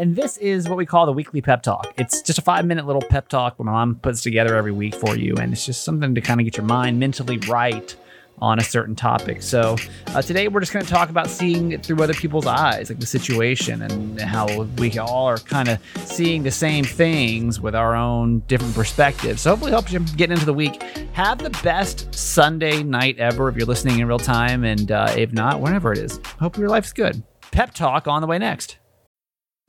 and this is what we call the weekly pep talk. It's just a five minute little pep talk my mom puts together every week for you, and it's just something to kind of get your mind mentally right on a certain topic. So uh, today we're just going to talk about seeing it through other people's eyes, like the situation, and how we all are kind of seeing the same things with our own different perspectives. So hopefully, helps you get into the week. Have the best Sunday night ever if you're listening in real time, and uh, if not, whenever it is. Hope your life's good. Pep talk on the way next.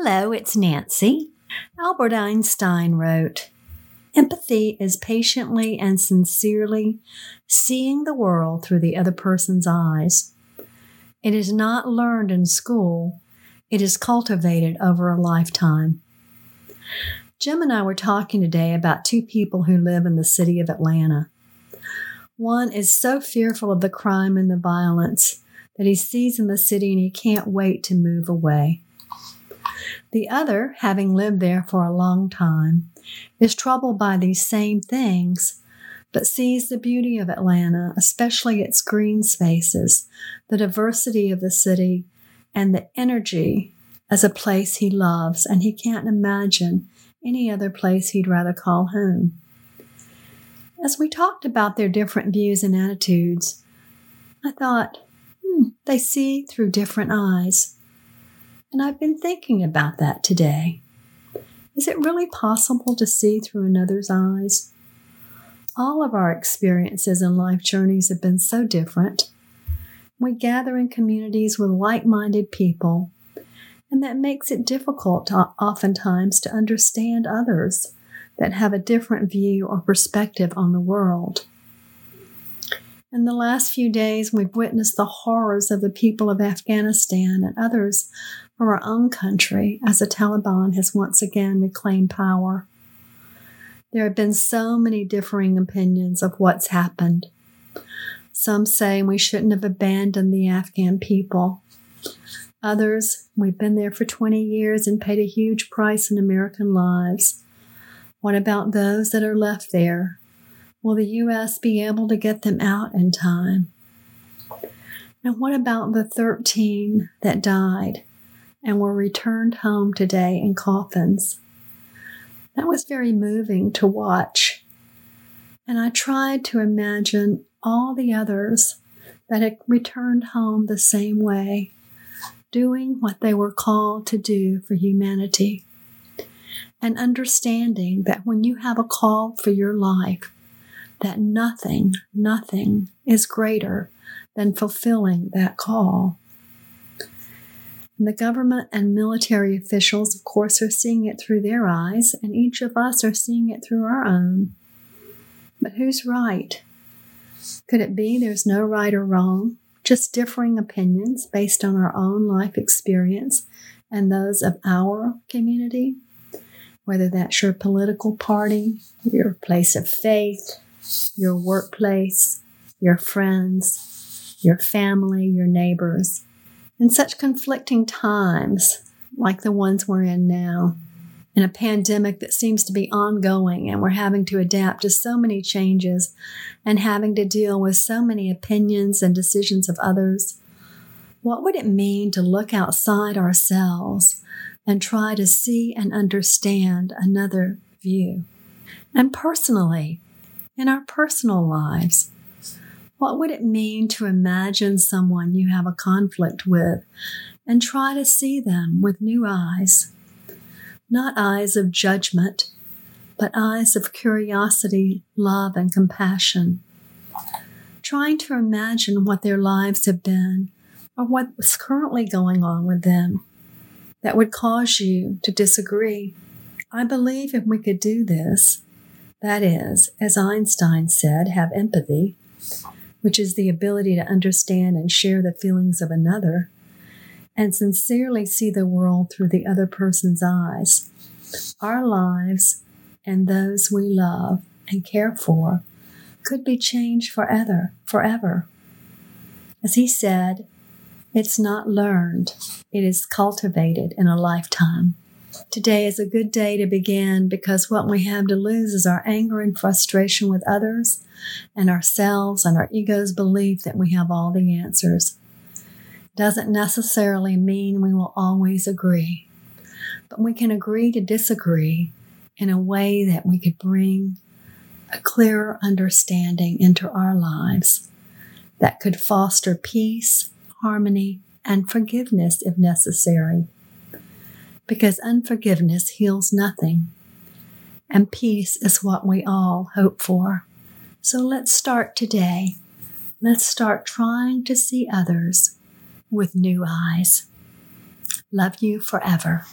Hello, it's Nancy. Albert Einstein wrote Empathy is patiently and sincerely seeing the world through the other person's eyes. It is not learned in school, it is cultivated over a lifetime. Jim and I were talking today about two people who live in the city of Atlanta. One is so fearful of the crime and the violence that he sees in the city and he can't wait to move away. The other, having lived there for a long time, is troubled by these same things, but sees the beauty of Atlanta, especially its green spaces, the diversity of the city, and the energy as a place he loves, and he can't imagine any other place he'd rather call home. As we talked about their different views and attitudes, I thought, hmm, they see through different eyes. And I've been thinking about that today. Is it really possible to see through another's eyes? All of our experiences and life journeys have been so different. We gather in communities with like minded people, and that makes it difficult to, oftentimes to understand others that have a different view or perspective on the world. In the last few days, we've witnessed the horrors of the people of Afghanistan and others from our own country as the Taliban has once again reclaimed power. There have been so many differing opinions of what's happened. Some say we shouldn't have abandoned the Afghan people. Others, we've been there for 20 years and paid a huge price in American lives. What about those that are left there? Will the U.S. be able to get them out in time? And what about the 13 that died and were returned home today in coffins? That was very moving to watch. And I tried to imagine all the others that had returned home the same way, doing what they were called to do for humanity. And understanding that when you have a call for your life, that nothing, nothing is greater than fulfilling that call. And the government and military officials, of course, are seeing it through their eyes, and each of us are seeing it through our own. But who's right? Could it be there's no right or wrong, just differing opinions based on our own life experience and those of our community? Whether that's your political party, your place of faith, your workplace, your friends, your family, your neighbors. In such conflicting times like the ones we're in now, in a pandemic that seems to be ongoing, and we're having to adapt to so many changes and having to deal with so many opinions and decisions of others, what would it mean to look outside ourselves and try to see and understand another view? And personally, in our personal lives. What would it mean to imagine someone you have a conflict with and try to see them with new eyes? Not eyes of judgment, but eyes of curiosity, love, and compassion. Trying to imagine what their lives have been or what's currently going on with them that would cause you to disagree. I believe if we could do this, that is, as Einstein said, have empathy, which is the ability to understand and share the feelings of another, and sincerely see the world through the other person's eyes, our lives and those we love and care for could be changed forever, forever. As he said, it's not learned, it is cultivated in a lifetime. Today is a good day to begin because what we have to lose is our anger and frustration with others and ourselves and our ego's belief that we have all the answers. Doesn't necessarily mean we will always agree, but we can agree to disagree in a way that we could bring a clearer understanding into our lives that could foster peace, harmony, and forgiveness if necessary because unforgiveness heals nothing, and peace is what we all hope for. So let's start today. Let's start trying to see others with new eyes. Love you forever.